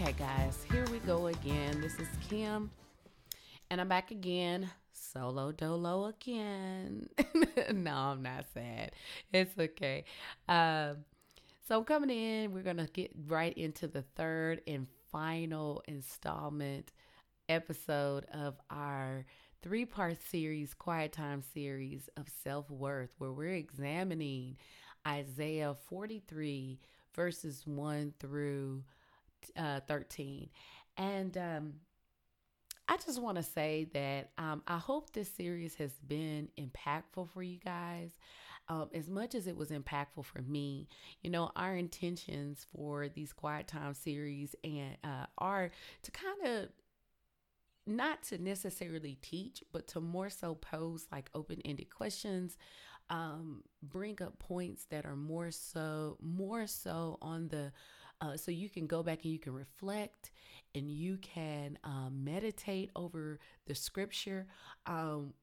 Okay, guys, here we go again. This is Kim, and I'm back again, solo dolo again. no, I'm not sad. It's okay. Um, so, I'm coming in, we're going to get right into the third and final installment episode of our three part series, Quiet Time series of self worth, where we're examining Isaiah 43, verses 1 through uh, 13. And um, I just want to say that um, I hope this series has been impactful for you guys. Um, as much as it was impactful for me, you know, our intentions for these quiet time series and uh, are to kind of not to necessarily teach, but to more so pose like open ended questions, um, bring up points that are more so more so on the uh, so you can go back and you can reflect and you can um, meditate over the scripture. Um,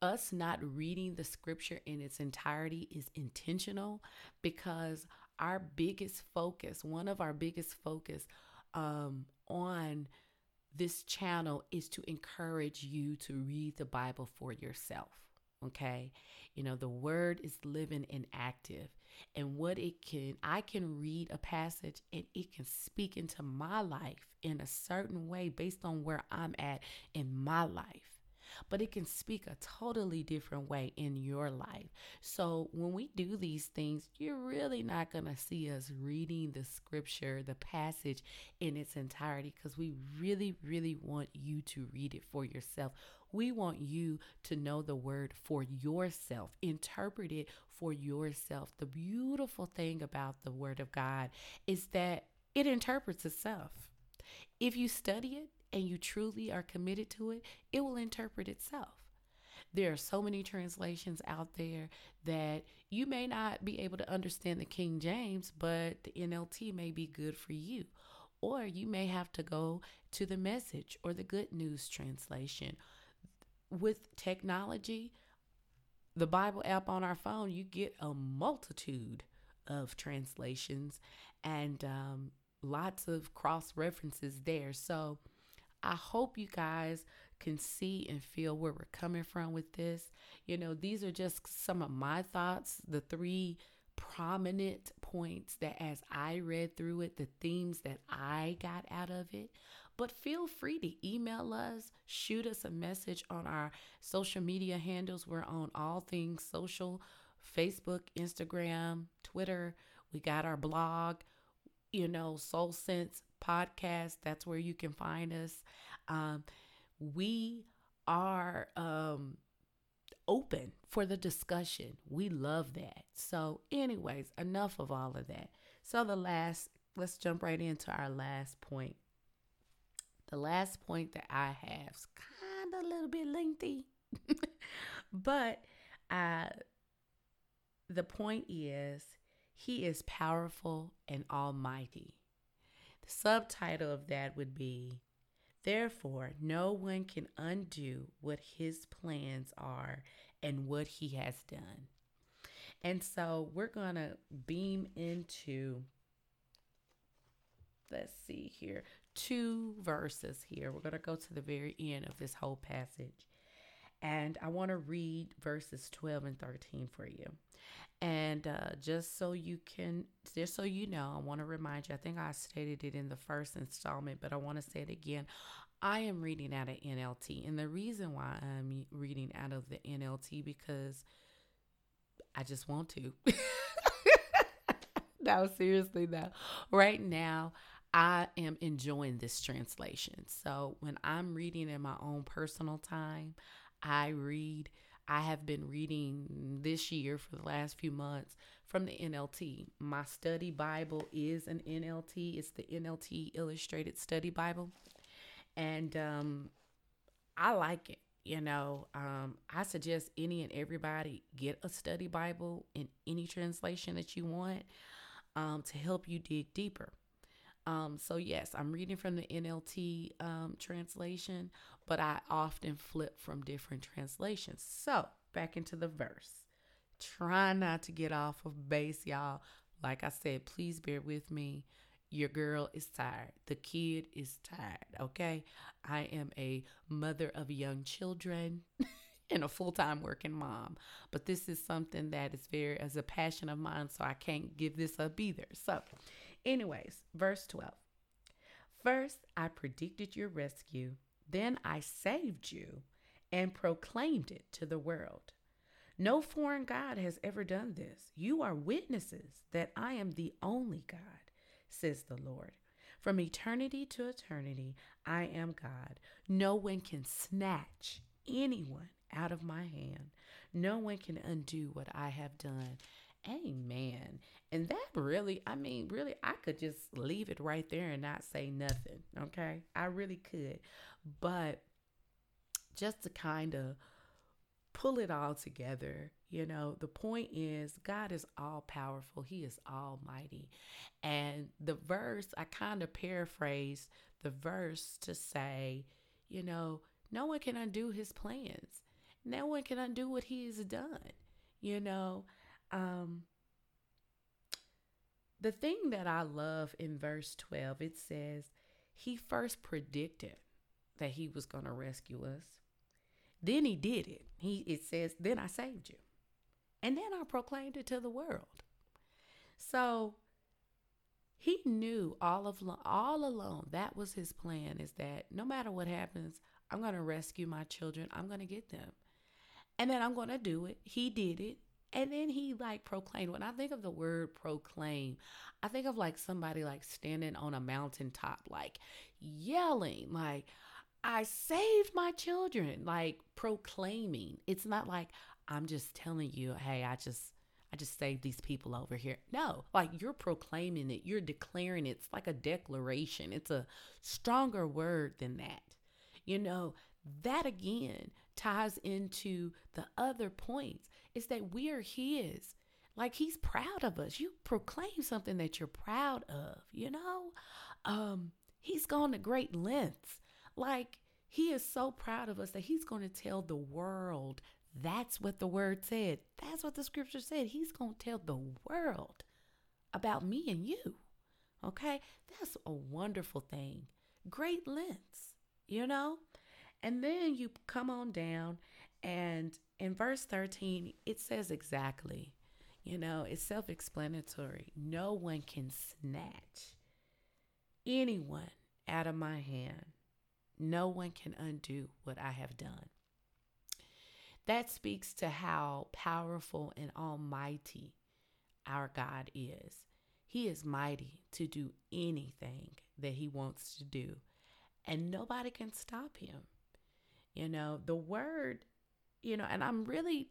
us not reading the scripture in its entirety is intentional because our biggest focus, one of our biggest focus um, on this channel is to encourage you to read the Bible for yourself. Okay. You know, the word is living and active. And what it can, I can read a passage and it can speak into my life in a certain way based on where I'm at in my life but it can speak a totally different way in your life. So when we do these things, you're really not going to see us reading the scripture, the passage in its entirety, because we really, really want you to read it for yourself. We want you to know the word for yourself, interpret it for yourself. The beautiful thing about the word of God is that it interprets itself. If you study it, and you truly are committed to it, it will interpret itself. There are so many translations out there that you may not be able to understand the King James, but the NLT may be good for you. Or you may have to go to the message or the good news translation. With technology, the Bible app on our phone, you get a multitude of translations and um, lots of cross references there. So, I hope you guys can see and feel where we're coming from with this. You know, these are just some of my thoughts, the three prominent points that as I read through it, the themes that I got out of it. But feel free to email us, shoot us a message on our social media handles. We're on all things social Facebook, Instagram, Twitter. We got our blog, you know, Soul Sense podcast. That's where you can find us. Um, we are um, open for the discussion. We love that. So, anyways, enough of all of that. So, the last, let's jump right into our last point. The last point that I have is kind of a little bit lengthy, but uh, the point is, He is powerful and almighty. The subtitle of that would be Therefore, no one can undo what his plans are and what he has done. And so we're going to beam into, let's see here, two verses here. We're going to go to the very end of this whole passage. And I want to read verses 12 and 13 for you. And uh, just so you can, just so you know, I want to remind you, I think I stated it in the first installment, but I want to say it again. I am reading out of NLT. And the reason why I'm reading out of the NLT because I just want to. no, seriously, though. Right now, I am enjoying this translation. So when I'm reading in my own personal time, I read I have been reading this year for the last few months from the NLT. My study Bible is an NLT, it's the NLT Illustrated Study Bible. And um, I like it. You know, um, I suggest any and everybody get a study Bible in any translation that you want um, to help you dig deeper. Um, so, yes, I'm reading from the NLT um, translation, but I often flip from different translations. So, back into the verse. Try not to get off of base, y'all. Like I said, please bear with me. Your girl is tired. The kid is tired. Okay. I am a mother of young children. and a full-time working mom but this is something that is very as a passion of mine so i can't give this up either so anyways verse 12 first i predicted your rescue then i saved you and proclaimed it to the world. No foreign god has ever done this. You are witnesses that i am the only god says the lord. From eternity to eternity i am god. No one can snatch anyone out of my hand. No one can undo what I have done. Amen. And that really, I mean, really, I could just leave it right there and not say nothing. Okay. I really could. But just to kind of pull it all together, you know, the point is God is all powerful, He is almighty. And the verse, I kind of paraphrase the verse to say, you know, no one can undo His plans no one can undo what he has done. You know, um, the thing that I love in verse 12, it says, He first predicted that He was going to rescue us. Then He did it. He, it says, Then I saved you. And then I proclaimed it to the world. So he knew all of all along that was his plan is that no matter what happens, I'm going to rescue my children. I'm going to get them and then I'm going to do it. He did it. And then he like proclaimed. When I think of the word proclaim, I think of like somebody like standing on a mountaintop, like yelling, like, I saved my children, like proclaiming. It's not like I'm just telling you, hey, I just I just saved these people over here. No, like you're proclaiming it, you're declaring it. It's like a declaration. It's a stronger word than that. You know, that again ties into the other points is that we are his. Like he's proud of us. You proclaim something that you're proud of you know? Um he's gone to great lengths. Like he is so proud of us that he's going to tell the world. That's what the word said. That's what the scripture said. He's going to tell the world about me and you okay? That's a wonderful thing. Great lengths you know? And then you come on down, and in verse 13, it says exactly, you know, it's self explanatory. No one can snatch anyone out of my hand. No one can undo what I have done. That speaks to how powerful and almighty our God is. He is mighty to do anything that he wants to do, and nobody can stop him. You know, the word, you know, and I'm really,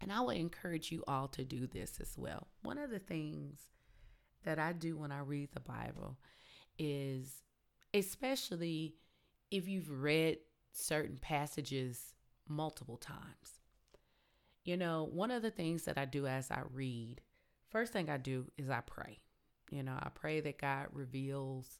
and I would encourage you all to do this as well. One of the things that I do when I read the Bible is, especially if you've read certain passages multiple times. You know, one of the things that I do as I read, first thing I do is I pray. You know, I pray that God reveals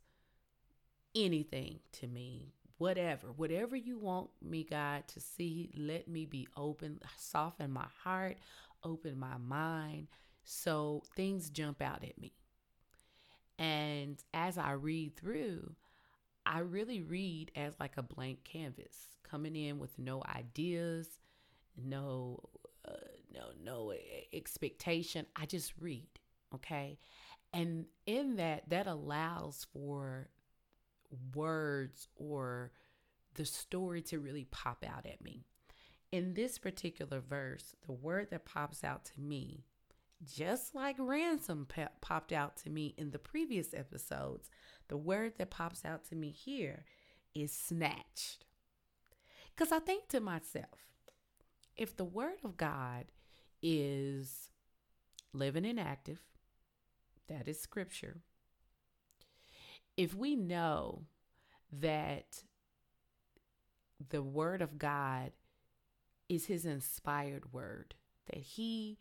anything to me whatever, whatever you want me, God, to see, let me be open, soften my heart, open my mind, so things jump out at me. And as I read through, I really read as like a blank canvas, coming in with no ideas, no, uh, no, no expectation. I just read, okay. And in that, that allows for words or the story to really pop out at me. In this particular verse, the word that pops out to me, just like ransom popped out to me in the previous episodes, the word that pops out to me here is snatched. Because I think to myself, if the word of God is living and active, that is scripture, if we know that the word of God is his inspired word, that he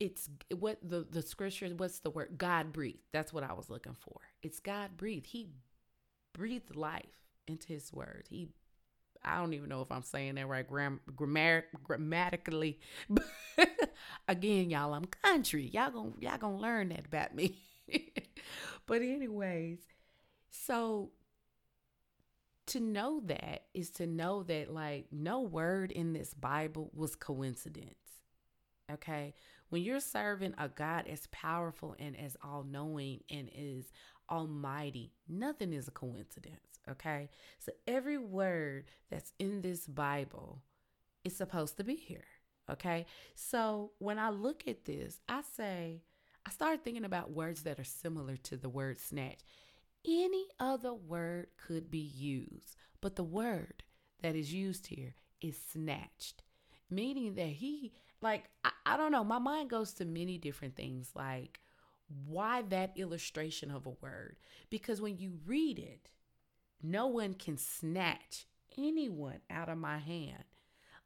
it's what the the scripture what's the word god breathed that's what i was looking for it's god breathed he breathed life into his word he I don't even know if I'm saying that right gram, grammar, grammatically. Again, y'all, I'm country. Y'all gonna y'all gonna learn that about me. but anyways, so to know that is to know that like no word in this Bible was coincidence. Okay? When you're serving a God as powerful and as all-knowing and is almighty, nothing is a coincidence, okay? So every word that's in this Bible is supposed to be here, okay? So when I look at this, I say I started thinking about words that are similar to the word snatch. Any other word could be used, but the word that is used here is snatched, meaning that he, like, I, I don't know, my mind goes to many different things, like, why that illustration of a word? Because when you read it, no one can snatch anyone out of my hand.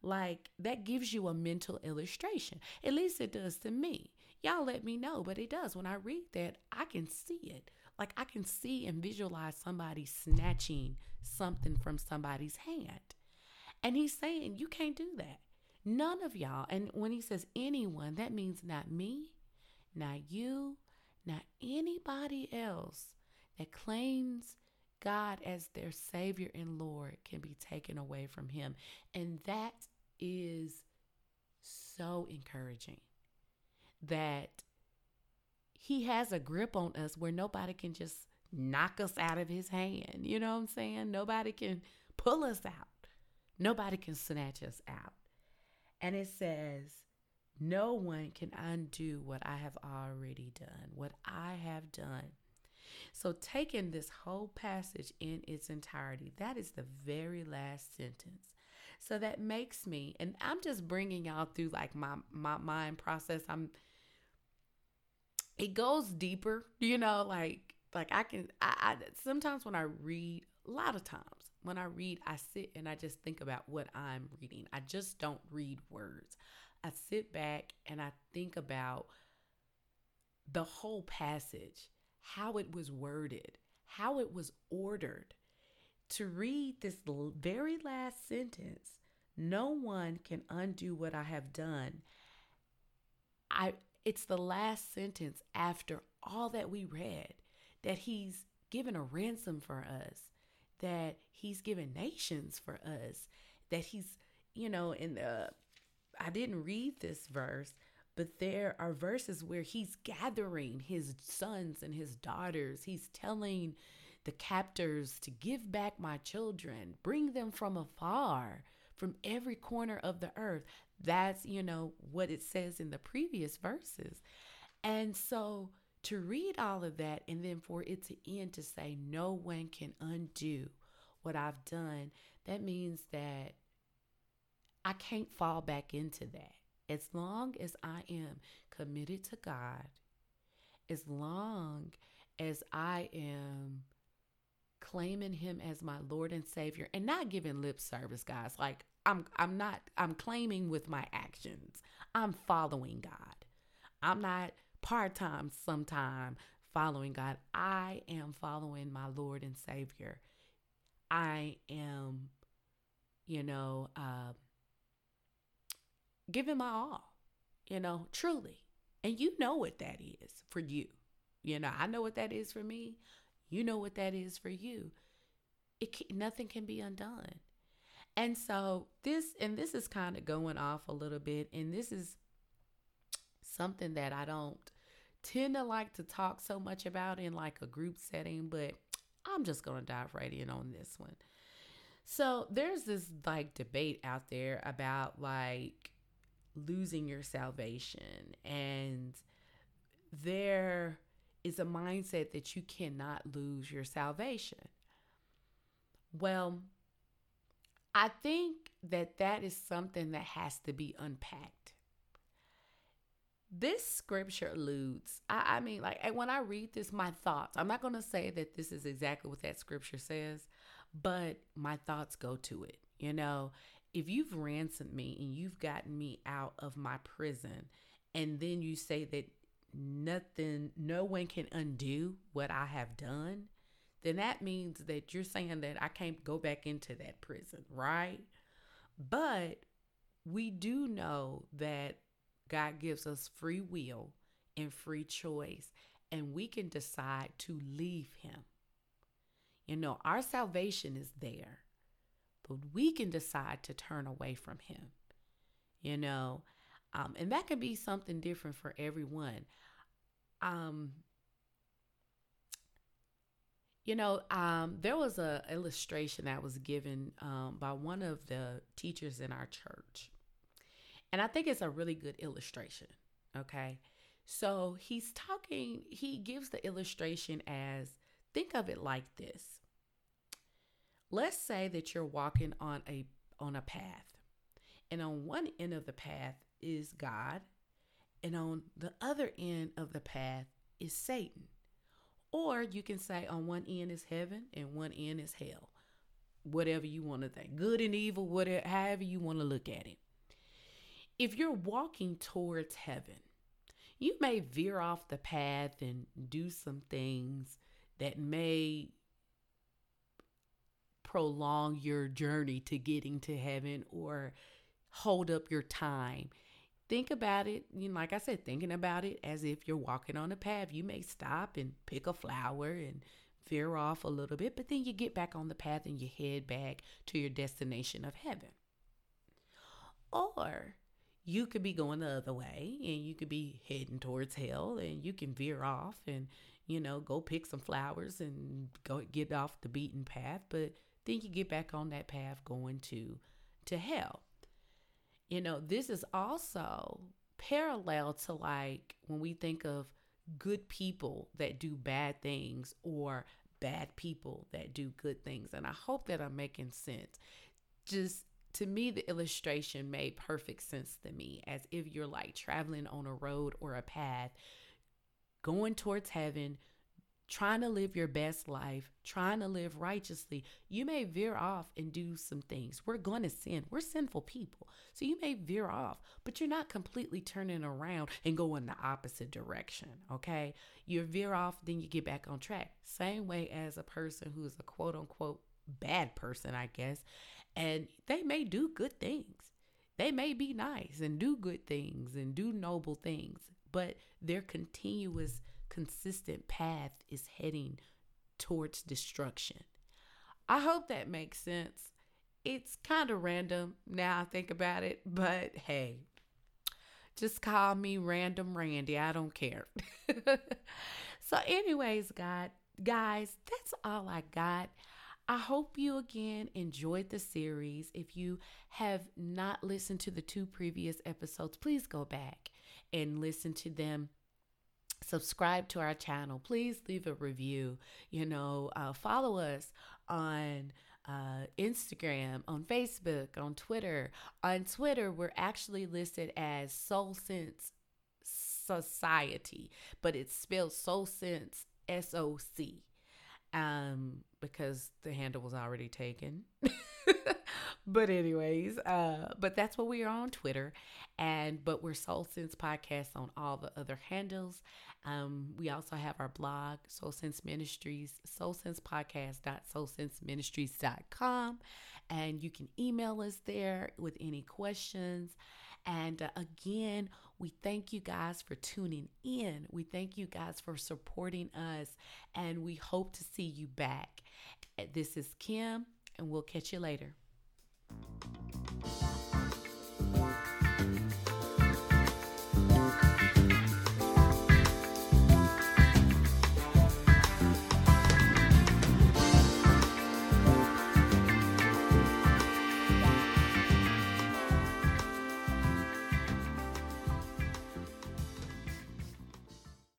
Like, that gives you a mental illustration. At least it does to me. Y'all let me know, but it does. When I read that, I can see it. Like I can see and visualize somebody snatching something from somebody's hand. And he's saying, You can't do that. None of y'all. And when he says anyone, that means not me, not you, not anybody else that claims God as their Savior and Lord can be taken away from him. And that is so encouraging that he has a grip on us where nobody can just knock us out of his hand. You know what I'm saying? Nobody can pull us out. Nobody can snatch us out. And it says, no one can undo what I have already done, what I have done. So, taking this whole passage in its entirety, that is the very last sentence. So that makes me, and I'm just bringing y'all through like my my mind process. I'm it goes deeper, you know, like like I can I, I sometimes when I read a lot of times when I read I sit and I just think about what I'm reading. I just don't read words. I sit back and I think about the whole passage, how it was worded, how it was ordered. To read this very last sentence, no one can undo what I have done. I it's the last sentence after all that we read that he's given a ransom for us, that he's given nations for us, that he's, you know, in the, I didn't read this verse, but there are verses where he's gathering his sons and his daughters. He's telling the captors to give back my children, bring them from afar, from every corner of the earth. That's, you know, what it says in the previous verses. And so to read all of that and then for it to end to say, no one can undo what I've done, that means that I can't fall back into that. As long as I am committed to God, as long as I am claiming him as my Lord and Savior and not giving lip service, guys. Like I'm I'm not I'm claiming with my actions. I'm following God. I'm not part-time sometime following God. I am following my Lord and Savior. I am you know uh giving my all. You know, truly. And you know what that is for you. You know, I know what that is for me. You know what that is for you. It can, nothing can be undone. And so this and this is kind of going off a little bit and this is something that I don't tend to like to talk so much about in like a group setting, but I'm just going to dive right in on this one. So there's this like debate out there about like losing your salvation and there is a mindset that you cannot lose your salvation. Well, I think that that is something that has to be unpacked. This scripture alludes, I, I mean, like when I read this, my thoughts, I'm not going to say that this is exactly what that scripture says, but my thoughts go to it. You know, if you've ransomed me and you've gotten me out of my prison, and then you say that nothing, no one can undo what I have done, then that means that you're saying that I can't go back into that prison, right? But we do know that God gives us free will and free choice, and we can decide to leave Him. You know, our salvation is there, but we can decide to turn away from Him. You know, um, and that can be something different for everyone. Um, you know, um, there was a illustration that was given um, by one of the teachers in our church, and I think it's a really good illustration. Okay, so he's talking. He gives the illustration as think of it like this. Let's say that you're walking on a on a path, and on one end of the path is God, and on the other end of the path is Satan. Or you can say on one end is heaven and one end is hell. Whatever you want to think, good and evil, whatever, however you want to look at it. If you're walking towards heaven, you may veer off the path and do some things that may prolong your journey to getting to heaven or hold up your time think about it, you know, like I said, thinking about it as if you're walking on a path. You may stop and pick a flower and veer off a little bit, but then you get back on the path and you head back to your destination of heaven. Or you could be going the other way and you could be heading towards hell and you can veer off and you know go pick some flowers and go get off the beaten path but then you get back on that path going to to hell you know, this is also parallel to like when we think of good people that do bad things or bad people that do good things. And I hope that I'm making sense. Just to me, the illustration made perfect sense to me as if you're like traveling on a road or a path, going towards heaven, trying to live your best life, trying to live righteously, you may veer off and do some things. We're going to sin. We're sinful people. So you may veer off, but you're not completely turning around and go in the opposite direction. Okay. You veer off, then you get back on track. Same way as a person who's a quote unquote bad person, I guess, and they may do good things. They may be nice and do good things and do noble things, but their continuous consistent path is heading towards destruction. I hope that makes sense. It's kind of random now I think about it, but hey, just call me Random Randy. I don't care. so, anyways, God, guys, that's all I got. I hope you again enjoyed the series. If you have not listened to the two previous episodes, please go back and listen to them subscribe to our channel. Please leave a review. You know, uh, follow us on uh, Instagram, on Facebook, on Twitter. On Twitter, we're actually listed as Soul Sense Society, but it's spelled Soul Sense S O C um, because the handle was already taken. but anyways, uh, but that's what we are on Twitter, and but we're Soul Sense Podcast on all the other handles. Um, we also have our blog, Soul Sense Ministries, Soul Sense Podcast Ministries.com, and you can email us there with any questions. And uh, again, we thank you guys for tuning in. We thank you guys for supporting us, and we hope to see you back. This is Kim, and we'll catch you later.